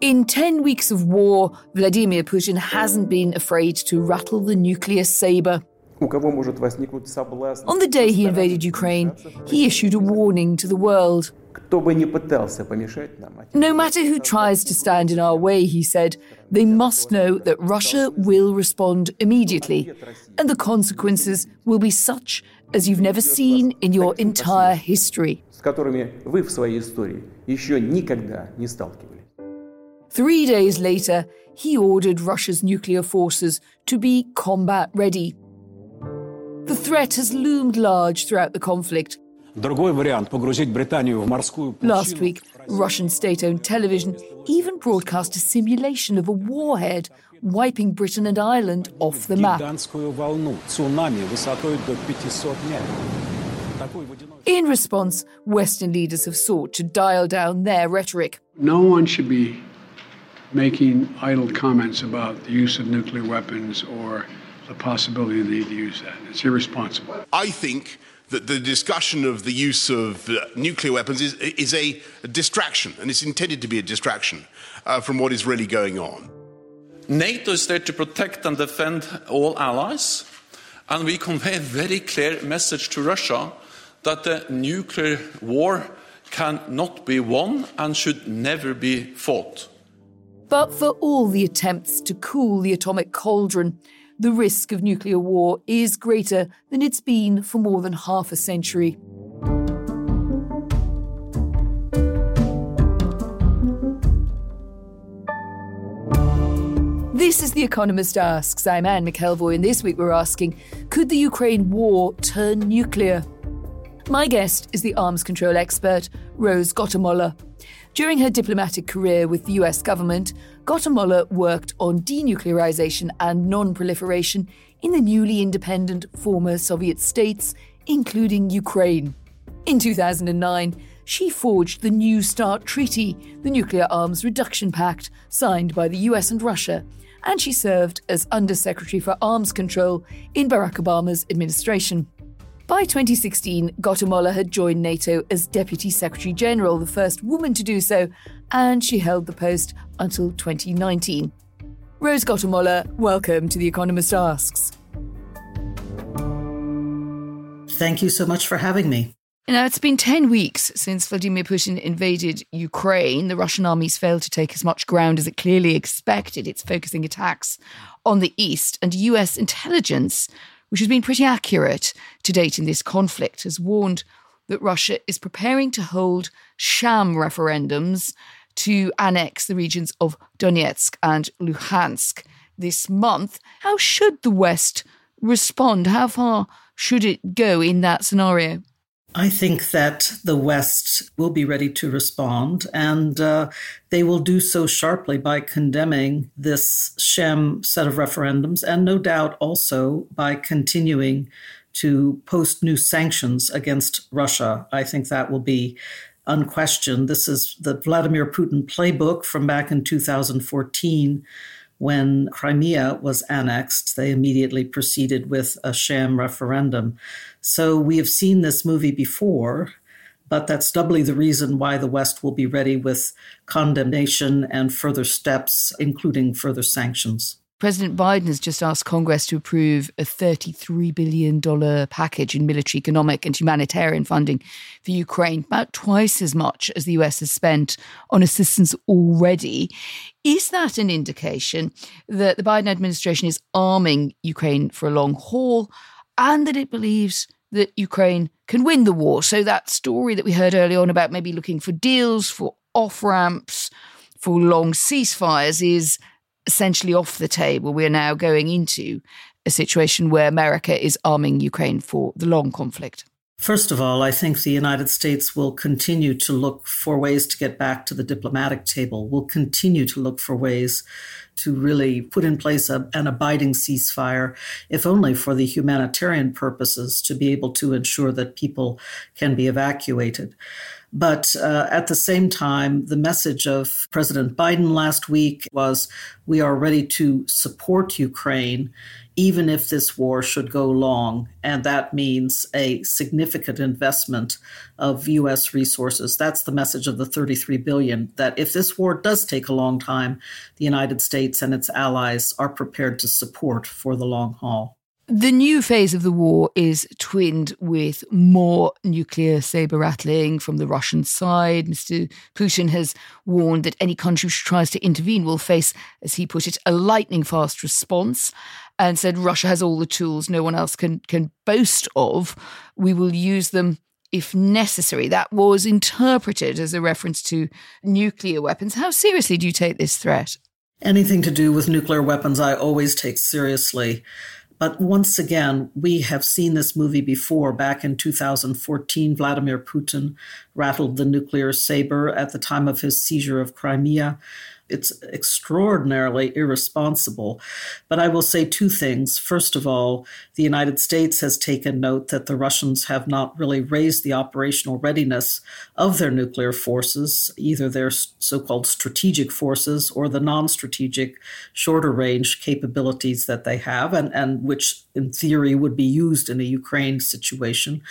In 10 weeks of war, Vladimir Putin hasn't been afraid to rattle the nuclear saber. On the day he invaded Ukraine, he issued a warning to the world. No matter who tries to stand in our way, he said, they must know that Russia will respond immediately, and the consequences will be such as you've never seen in your entire history. Three days later, he ordered Russia's nuclear forces to be combat ready. The threat has loomed large throughout the conflict, Last week, Russian state owned television even broadcast a simulation of a warhead wiping Britain and Ireland off the map. In response, Western leaders have sought to dial down their rhetoric. No one should be making idle comments about the use of nuclear weapons or the possibility of the need to use that. It's irresponsible. I think that the discussion of the use of uh, nuclear weapons is, is a, distraction, and it's intended to be a distraction uh, from what is really going on. NATO is there to protect and defend all allies, and we convey a very clear message to Russia that the nuclear war cannot be won and should never be fought. But for all the attempts to cool the atomic cauldron, the risk of nuclear war is greater than it's been for more than half a century. This is The Economist Asks. I'm Anne McElvoy, and this week we're asking Could the Ukraine war turn nuclear? My guest is the arms control expert, Rose Gottemoeller. During her diplomatic career with the US government, Gottemoeller worked on denuclearization and non proliferation in the newly independent former Soviet states, including Ukraine. In 2009, she forged the New START Treaty, the Nuclear Arms Reduction Pact, signed by the US and Russia, and she served as Undersecretary for Arms Control in Barack Obama's administration. By 2016, Gottemoeller had joined NATO as Deputy Secretary General, the first woman to do so, and she held the post until 2019. Rose Gottemoeller, welcome to The Economist Asks. Thank you so much for having me. Now, it's been 10 weeks since Vladimir Putin invaded Ukraine. The Russian army's failed to take as much ground as it clearly expected. It's focusing attacks on the east, and US intelligence which has been pretty accurate to date in this conflict, has warned that Russia is preparing to hold sham referendums to annex the regions of Donetsk and Luhansk this month. How should the West respond? How far should it go in that scenario? I think that the West will be ready to respond, and uh, they will do so sharply by condemning this sham set of referendums, and no doubt also by continuing to post new sanctions against Russia. I think that will be unquestioned. This is the Vladimir Putin playbook from back in 2014 when Crimea was annexed, they immediately proceeded with a sham referendum. So we have seen this movie before, but that's doubly the reason why the West will be ready with condemnation and further steps, including further sanctions. President Biden has just asked Congress to approve a $33 billion package in military, economic, and humanitarian funding for Ukraine, about twice as much as the US has spent on assistance already. Is that an indication that the Biden administration is arming Ukraine for a long haul and that it believes that Ukraine can win the war? So, that story that we heard early on about maybe looking for deals, for off ramps, for long ceasefires is essentially off the table. We're now going into a situation where America is arming Ukraine for the long conflict? First of all, I think the United States will continue to look for ways to get back to the diplomatic table, will continue to look for ways to really put in place a, an abiding ceasefire, if only for the humanitarian purposes, to be able to ensure that people can be evacuated. But uh, at the same time, the message of President Biden last week was we are ready to support Ukraine even if this war should go long. And that means a significant investment of U.S. resources. That's the message of the 33 billion that if this war does take a long time, the United States and its allies are prepared to support for the long haul. The new phase of the war is twinned with more nuclear saber rattling from the Russian side. Mr. Putin has warned that any country which tries to intervene will face, as he put it, a lightning fast response and said Russia has all the tools no one else can can boast of. We will use them if necessary. That was interpreted as a reference to nuclear weapons. How seriously do you take this threat? Anything to do with nuclear weapons, I always take seriously. But once again, we have seen this movie before. Back in 2014, Vladimir Putin rattled the nuclear saber at the time of his seizure of Crimea. It's extraordinarily irresponsible. But I will say two things. First of all, the United States has taken note that the Russians have not really raised the operational readiness of their nuclear forces, either their so called strategic forces or the non strategic, shorter range capabilities that they have, and, and which in theory would be used in a Ukraine situation.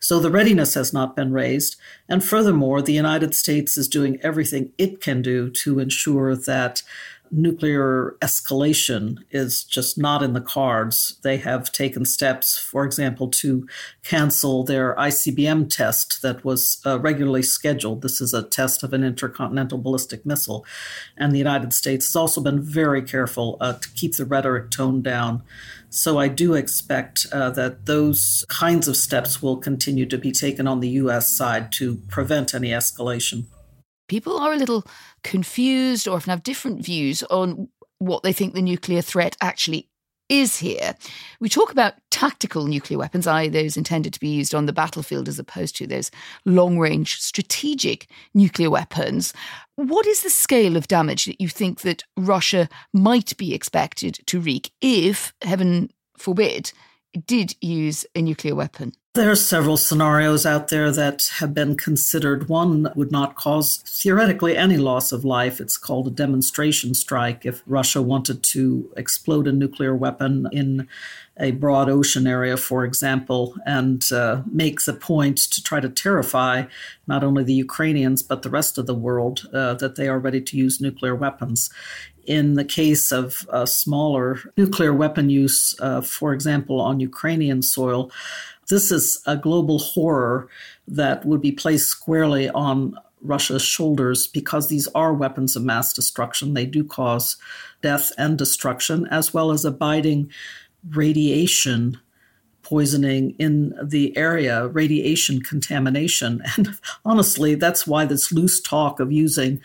So the readiness has not been raised. And furthermore, the United States is doing everything it can do to ensure that nuclear escalation is just not in the cards. They have taken steps, for example, to cancel their ICBM test that was uh, regularly scheduled. This is a test of an intercontinental ballistic missile. And the United States has also been very careful uh, to keep the rhetoric toned down. So I do expect uh, that those kinds of steps will continue to be taken on the U.S. side to prevent any escalation people are a little confused or often have different views on what they think the nuclear threat actually is here. We talk about tactical nuclear weapons, i.e., those intended to be used on the battlefield as opposed to those long range strategic nuclear weapons. What is the scale of damage that you think that Russia might be expected to wreak if, heaven forbid, it did use a nuclear weapon? There are several scenarios out there that have been considered. One would not cause theoretically any loss of life. It's called a demonstration strike. If Russia wanted to explode a nuclear weapon in a broad ocean area, for example, and uh, makes a point to try to terrify not only the Ukrainians but the rest of the world uh, that they are ready to use nuclear weapons. In the case of uh, smaller nuclear weapon use, uh, for example, on Ukrainian soil, this is a global horror that would be placed squarely on Russia's shoulders because these are weapons of mass destruction. They do cause death and destruction, as well as abiding radiation poisoning in the area, radiation contamination. And honestly, that's why this loose talk of using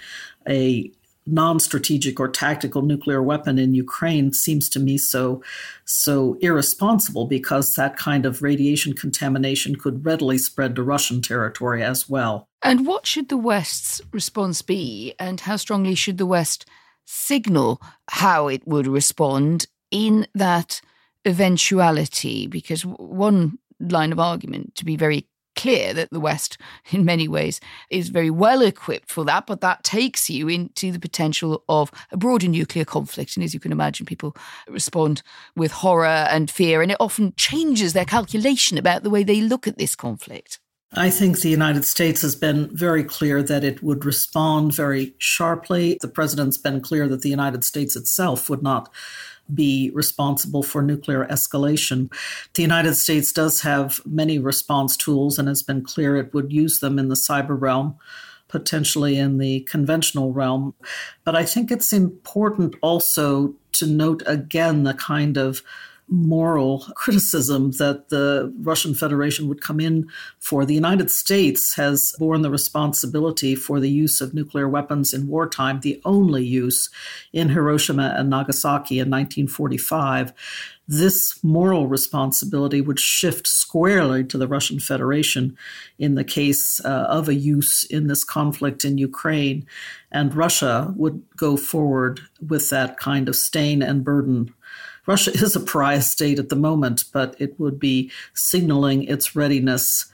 a non-strategic or tactical nuclear weapon in Ukraine seems to me so so irresponsible because that kind of radiation contamination could readily spread to Russian territory as well. And what should the West's response be and how strongly should the West signal how it would respond in that eventuality because one line of argument to be very clear that the West, in many ways, is very well equipped for that, but that takes you into the potential of a broader nuclear conflict. And as you can imagine, people respond with horror and fear, and it often changes their calculation about the way they look at this conflict. I think the United States has been very clear that it would respond very sharply. The president's been clear that the United States itself would not be responsible for nuclear escalation. The United States does have many response tools and has been clear it would use them in the cyber realm, potentially in the conventional realm. But I think it's important also to note again the kind of moral criticism that the Russian Federation would come in for. The United States has borne the responsibility for the use of nuclear weapons in wartime, the only use in Hiroshima and Nagasaki in 1945 this moral responsibility would shift squarely to the Russian Federation in the case uh, of a use in this conflict in Ukraine. And Russia would go forward with that kind of stain and burden. Russia is a pariah state at the moment, but it would be signaling its readiness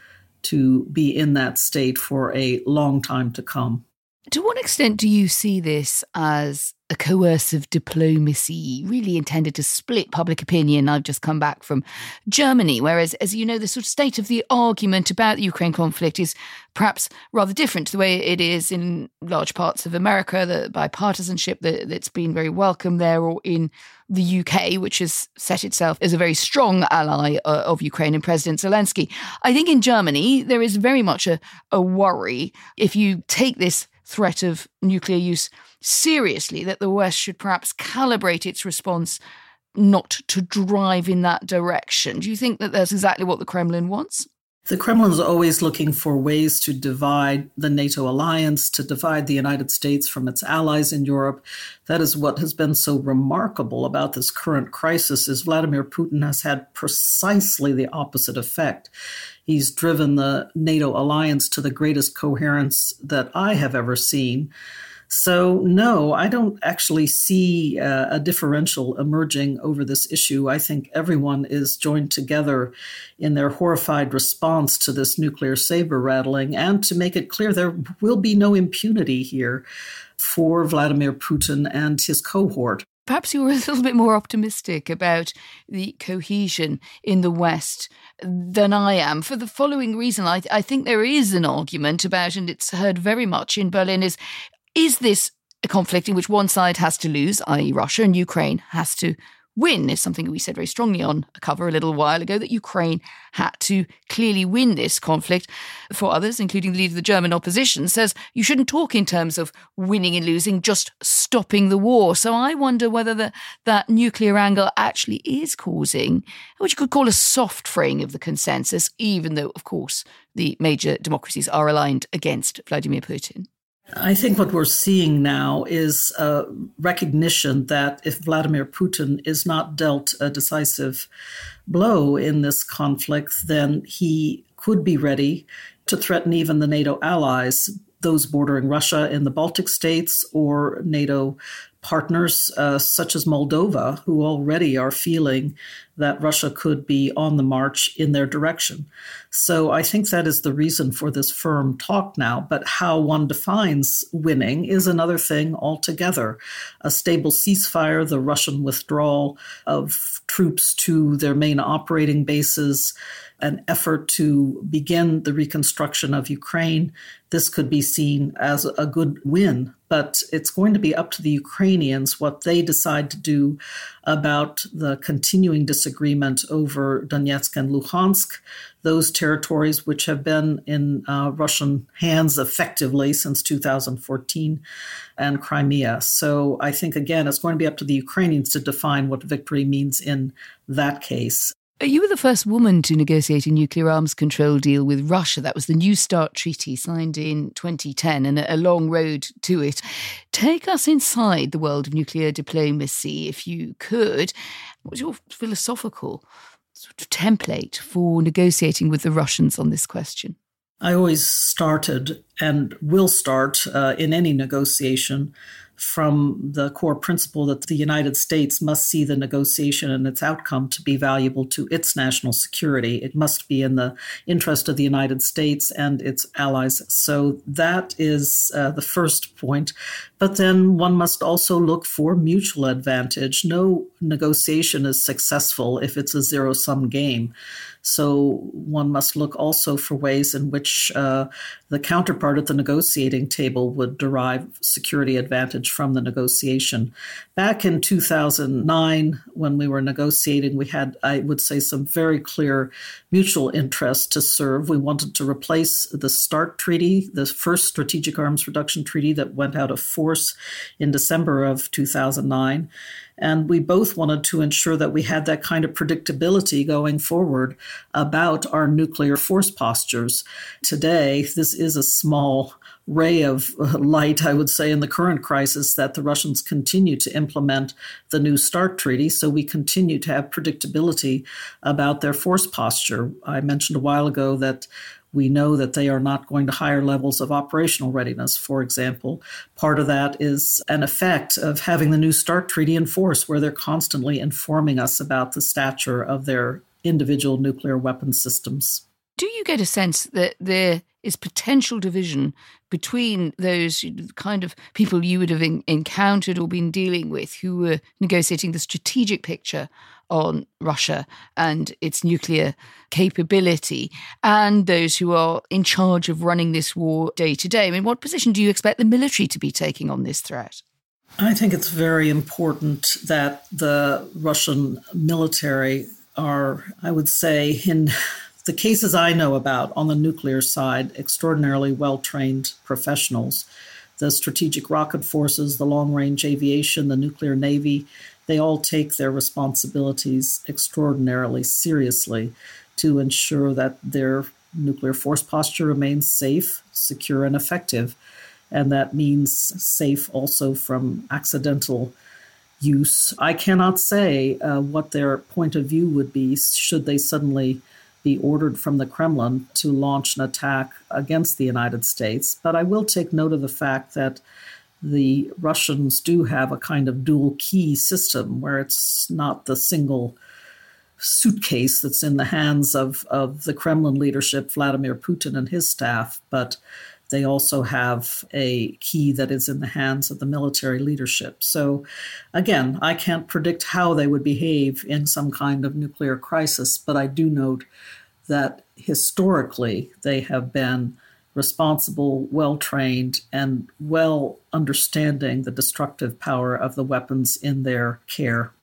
to be in that state for a long time to come. To what extent do you see this as a coercive diplomacy really intended to split public opinion? I've just come back from Germany, whereas, as you know, the sort of state of the argument about the Ukraine conflict is perhaps rather different to the way it is in large parts of America, the bipartisanship that, that's been very welcome there, or in the UK, which has set itself as a very strong ally uh, of Ukraine and President Zelensky. I think in Germany, there is very much a, a worry if you take this threat of nuclear use seriously, that the West should perhaps calibrate its response not to drive in that direction. Do you think that that's exactly what the Kremlin wants? The Kremlin is always looking for ways to divide the NATO alliance, to divide the United States from its allies in Europe. That is what has been so remarkable about this current crisis is Vladimir Putin has had precisely the opposite effect. He's driven the NATO alliance to the greatest coherence that I have ever seen. So, no, I don't actually see uh, a differential emerging over this issue. I think everyone is joined together in their horrified response to this nuclear saber rattling and to make it clear there will be no impunity here for Vladimir Putin and his cohort. Perhaps you were a little bit more optimistic about the cohesion in the West than I am for the following reason. I, I think there is an argument about, and it's heard very much in Berlin, is is this a conflict in which one side has to lose, i.e., Russia, and Ukraine has to win is something we said very strongly on a cover a little while ago that Ukraine had to clearly win this conflict. For others, including the leader of the German opposition, says you shouldn't talk in terms of winning and losing, just stopping the war. So I wonder whether the, that nuclear angle actually is causing what you could call a soft fraying of the consensus, even though, of course, the major democracies are aligned against Vladimir Putin. I think what we're seeing now is a recognition that if Vladimir Putin is not dealt a decisive blow in this conflict, then he could be ready to threaten even the NATO allies, those bordering Russia in the Baltic states or NATO partners uh, such as Moldova, who already are feeling that Russia could be on the march in their direction. So I think that is the reason for this firm talk now. But how one defines winning is another thing altogether. A stable ceasefire, the Russian withdrawal of troops to their main operating bases, an effort to begin the reconstruction of Ukraine. This could be seen as a good win, but it's going to be up to the Ukrainians what they decide to do about the continuing disagreement over Donetsk and Luhansk, those territories which have been in uh, Russian hands effectively since 2014, and Crimea. So I think, again, it's going to be up to the Ukrainians to define what victory means in that case. You were the first woman to negotiate a nuclear arms control deal with Russia. That was the New START Treaty signed in 2010 and a long road to it. Take us inside the world of nuclear diplomacy, if you could. What's your philosophical sort of template for negotiating with the Russians on this question? I always started and will start uh, in any negotiation from the core principle that the United States must see the negotiation and its outcome to be valuable to its national security. It must be in the interest of the United States and its allies. So that is uh, the first point. But then one must also look for mutual advantage. No negotiation is successful if it's a zero sum game. So one must look also for ways in which uh, the counterpart at the negotiating table would derive security advantage from the negotiation. Back in 2009, when we were negotiating, we had, I would say, some very clear mutual interest to serve. We wanted to replace the START treaty, the first strategic arms reduction treaty that went out of force in December of 2009 And we both wanted to ensure that we had that kind of predictability going forward about our nuclear force postures. Today, this is a small ray of light, I would say, in the current crisis that the Russians continue to implement the New START treaty. So we continue to have predictability about their force posture. I mentioned a while ago that we know that they are not going to higher levels of operational readiness, for example. Part of that is an effect of having the New START treaty in force, where they're constantly informing us about the stature of their individual nuclear weapon systems. Do you get a sense that there is potential division between those kind of people you would have in, encountered or been dealing with who were negotiating the strategic picture on Russia and its nuclear capability, and those who are in charge of running this war day to day? I mean, what position do you expect the military to be taking on this threat? I think it's very important that the Russian military are, I would say, in the cases I know about on the nuclear side, extraordinarily well trained professionals. The strategic rocket forces, the long range aviation, the nuclear navy, they all take their responsibilities extraordinarily seriously to ensure that their nuclear force posture remains safe, secure, and effective. And that means safe also from accidental use. I cannot say uh, what their point of view would be should they suddenly be ordered from the Kremlin to launch an attack against the United States. But I will take note of the fact that the Russians do have a kind of dual key system where it's not the single suitcase that's in the hands of, of the Kremlin leadership, Vladimir Putin and his staff, but they also have a key that is in the hands of the military leadership. So, again, I can't predict how they would behave in some kind of nuclear crisis, but I do note that historically they have been responsible, well trained, and well understanding the destructive power of the weapons in their care.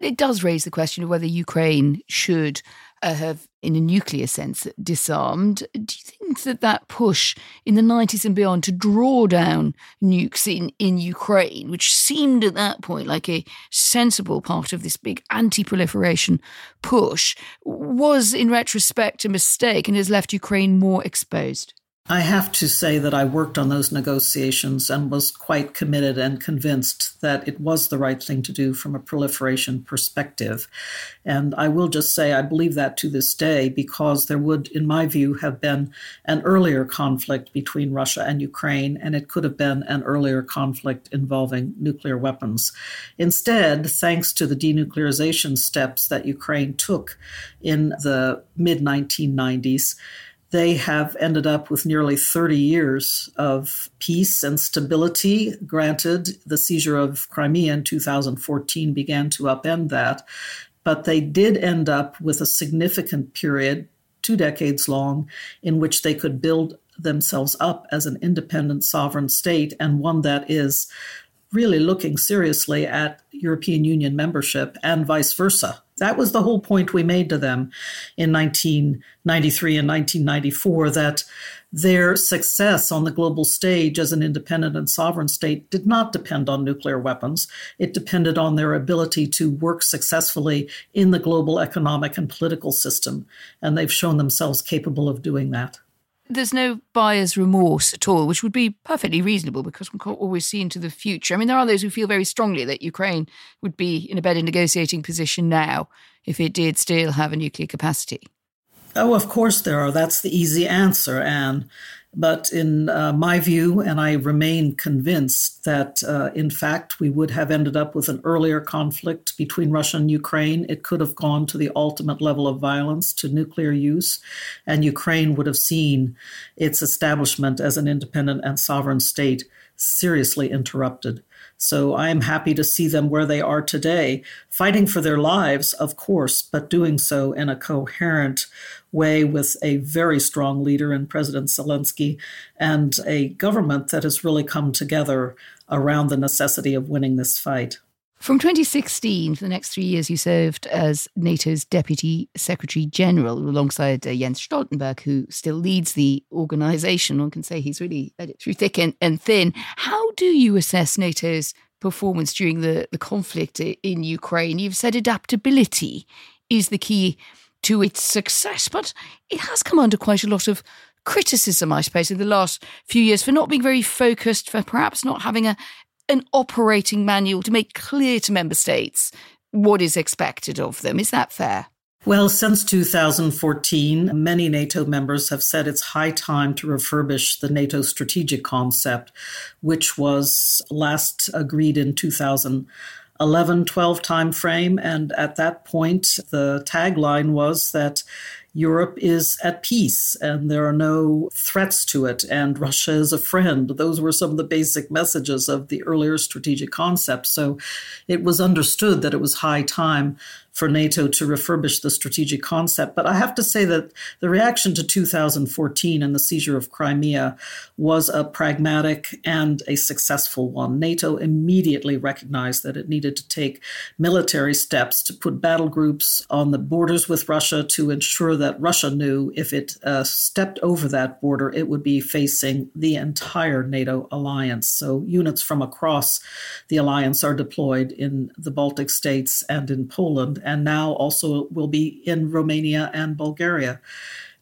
It does raise the question of whether Ukraine should uh, have, in a nuclear sense, disarmed. Do you think that that push in the 90s and beyond to draw down nukes in, in Ukraine, which seemed at that point like a sensible part of this big anti proliferation push, was in retrospect a mistake and has left Ukraine more exposed? I have to say that I worked on those negotiations and was quite committed and convinced that it was the right thing to do from a proliferation perspective. And I will just say I believe that to this day because there would, in my view, have been an earlier conflict between Russia and Ukraine, and it could have been an earlier conflict involving nuclear weapons. Instead, thanks to the denuclearization steps that Ukraine took in the mid 1990s, they have ended up with nearly 30 years of peace and stability. Granted, the seizure of Crimea in 2014 began to upend that, but they did end up with a significant period, two decades long, in which they could build themselves up as an independent sovereign state and one that is really looking seriously at European Union membership and vice versa. That was the whole point we made to them in 1993 and 1994 that their success on the global stage as an independent and sovereign state did not depend on nuclear weapons. It depended on their ability to work successfully in the global economic and political system. And they've shown themselves capable of doing that there's no buyer's remorse at all, which would be perfectly reasonable because we can't always see into the future. I mean, there are those who feel very strongly that Ukraine would be in a better negotiating position now if it did still have a nuclear capacity. Oh, of course there are. That's the easy answer, Anne. But in uh, my view, and I remain convinced that uh, in fact we would have ended up with an earlier conflict between Russia and Ukraine. It could have gone to the ultimate level of violence, to nuclear use, and Ukraine would have seen its establishment as an independent and sovereign state seriously interrupted. So I am happy to see them where they are today, fighting for their lives, of course, but doing so in a coherent way with a very strong leader in President Zelensky and a government that has really come together around the necessity of winning this fight. From 2016, for the next three years, you served as NATO's Deputy Secretary General alongside uh, Jens Stoltenberg, who still leads the organization. One can say he's really led it through thick and, and thin. How do you assess NATO's performance during the, the conflict in Ukraine. You've said adaptability is the key to its success, but it has come under quite a lot of criticism, I suppose, in the last few years for not being very focused, for perhaps not having a an operating manual to make clear to member states what is expected of them. Is that fair? Well, since 2014, many NATO members have said it's high time to refurbish the NATO strategic concept, which was last agreed in 2011 12 timeframe. And at that point, the tagline was that Europe is at peace and there are no threats to it, and Russia is a friend. Those were some of the basic messages of the earlier strategic concept. So it was understood that it was high time for NATO to refurbish the strategic concept. But I have to say that the reaction to 2014 and the seizure of Crimea was a pragmatic and a successful one. NATO immediately recognized that it needed to take military steps to put battle groups on the borders with Russia to ensure that Russia knew if it uh, stepped over that border, it would be facing the entire NATO alliance. So units from across the alliance are deployed in the Baltic states and in Poland and now also will be in Romania and Bulgaria.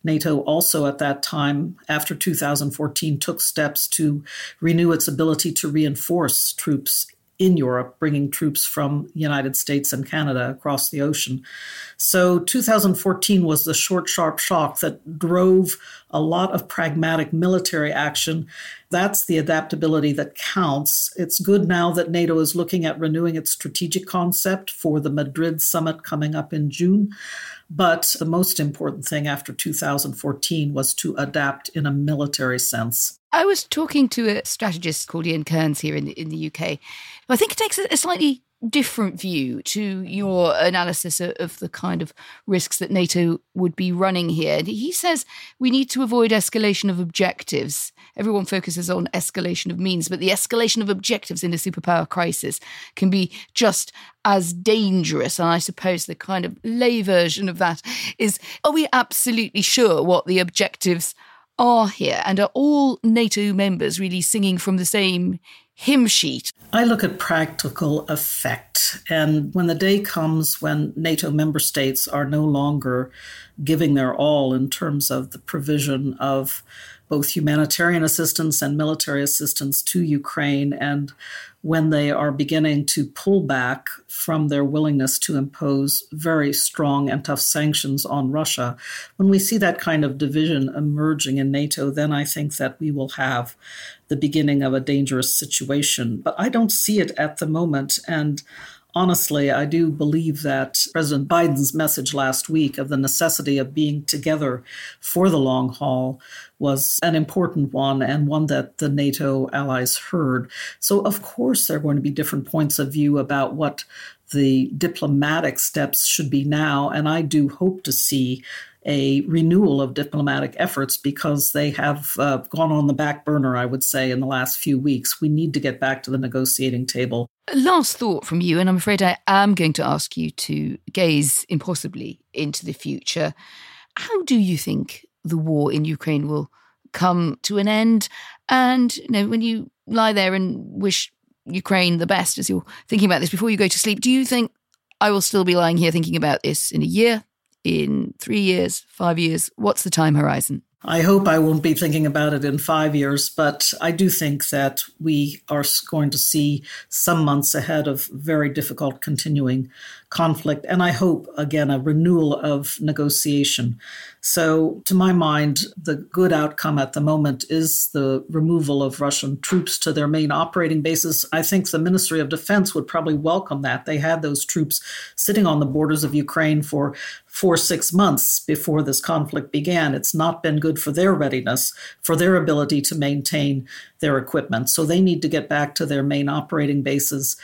NATO also at that time, after 2014, took steps to renew its ability to reinforce troops in Europe, bringing troops from the United States and Canada across the ocean. So 2014 was the short, sharp shock that drove a lot of pragmatic military action. That's the adaptability that counts. It's good now that NATO is looking at renewing its strategic concept for the Madrid summit coming up in June. But the most important thing after 2014 was to adapt in a military sense. I was talking to a strategist called Ian Kearns here in the, in the UK. I think it takes a slightly different view to your analysis of the kind of risks that NATO would be running here. He says we need to avoid escalation of objectives. Everyone focuses on escalation of means, but the escalation of objectives in a superpower crisis can be just as dangerous. And I suppose the kind of lay version of that is are we absolutely sure what the objectives are here? And are all NATO members really singing from the same hymn sheet. I look at practical effect. And when the day comes when NATO member states are no longer giving their all in terms of the provision of both humanitarian assistance and military assistance to Ukraine, and when they are beginning to pull back from their willingness to impose very strong and tough sanctions on Russia, when we see that kind of division emerging in NATO, then I think that we will have the beginning of a dangerous situation. But I don't see it at the moment. And honestly, I do believe that President Biden's message last week of the necessity of being together for the long haul was an important one and one that the NATO allies heard. So, of course, there are going to be different points of view about what the diplomatic steps should be now. And I do hope to see a renewal of diplomatic efforts because they have uh, gone on the back burner, I would say, in the last few weeks. We need to get back to the negotiating table. Last thought from you, and I'm afraid I am going to ask you to gaze impossibly into the future. How do you think the war in Ukraine will come to an end? And you know, when you lie there and wish Ukraine the best as you're thinking about this before you go to sleep, do you think I will still be lying here thinking about this in a year, in three years, five years? What's the time horizon? I hope I won't be thinking about it in five years, but I do think that we are going to see some months ahead of very difficult continuing conflict. And I hope, again, a renewal of negotiation. So, to my mind, the good outcome at the moment is the removal of Russian troops to their main operating bases. I think the Ministry of Defense would probably welcome that. They had those troops sitting on the borders of Ukraine for four, six months before this conflict began. It's not been good for their readiness, for their ability to maintain their equipment. So, they need to get back to their main operating bases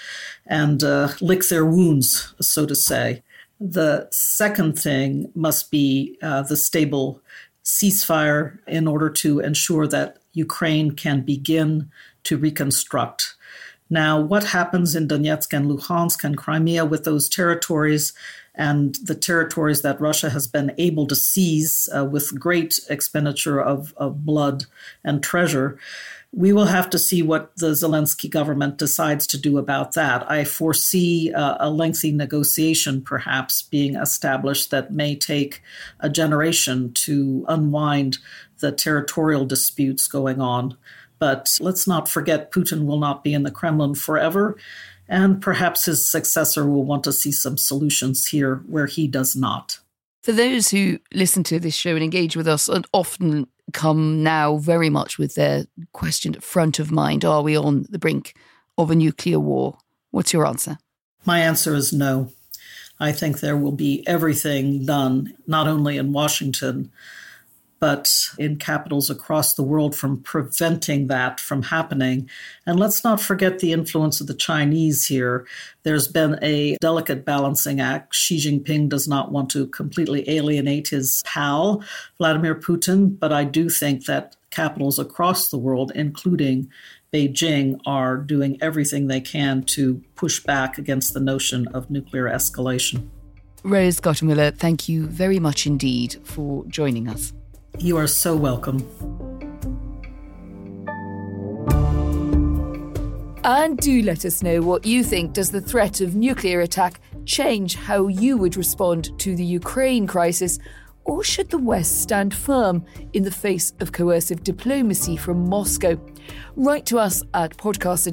and uh, lick their wounds, so to say. The second thing must be uh, the stable ceasefire in order to ensure that Ukraine can begin to reconstruct. Now, what happens in Donetsk and Luhansk and Crimea with those territories and the territories that Russia has been able to seize uh, with great expenditure of, of blood and treasure? we will have to see what the Zelensky government decides to do about that. I foresee uh, a lengthy negotiation perhaps being established that may take a generation to unwind the territorial disputes going on. But let's not forget Putin will not be in the Kremlin forever, and perhaps his successor will want to see some solutions here where he does not. For those who listen to this show and engage with us and often come now very much with their question at front of mind are we on the brink of a nuclear war? What's your answer? My answer is no. I think there will be everything done, not only in Washington, but in capitals across the world from preventing that from happening. And let's not forget the influence of the Chinese here. There's been a delicate balancing act. Xi Jinping does not want to completely alienate his pal, Vladimir Putin, but I do think that capitals across the world, including Beijing, are doing everything they can to push back against the notion of nuclear escalation. Rose Gottemoeller, thank you very much indeed for joining us. You are so welcome. And do let us know what you think. Does the threat of nuclear attack change how you would respond to the Ukraine crisis? Or should the West stand firm in the face of coercive diplomacy from Moscow? Write to us at podcast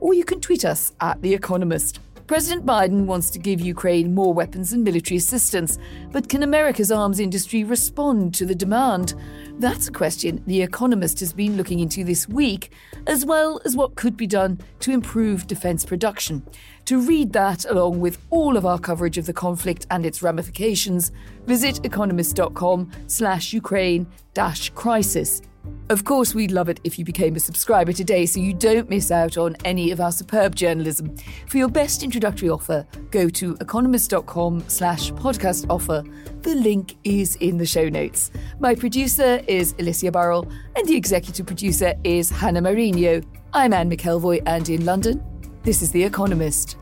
or you can tweet us at The Economist. President Biden wants to give Ukraine more weapons and military assistance, but can America's arms industry respond to the demand? That's a question The Economist has been looking into this week, as well as what could be done to improve defence production. To read that, along with all of our coverage of the conflict and its ramifications, visit economist.com slash Ukraine dash crisis. Of course, we'd love it if you became a subscriber today so you don't miss out on any of our superb journalism. For your best introductory offer, go to economist.com slash podcast offer. The link is in the show notes. My producer is Alicia Burrell and the executive producer is Hannah Marino. I'm Anne McElvoy and in London, this is The Economist.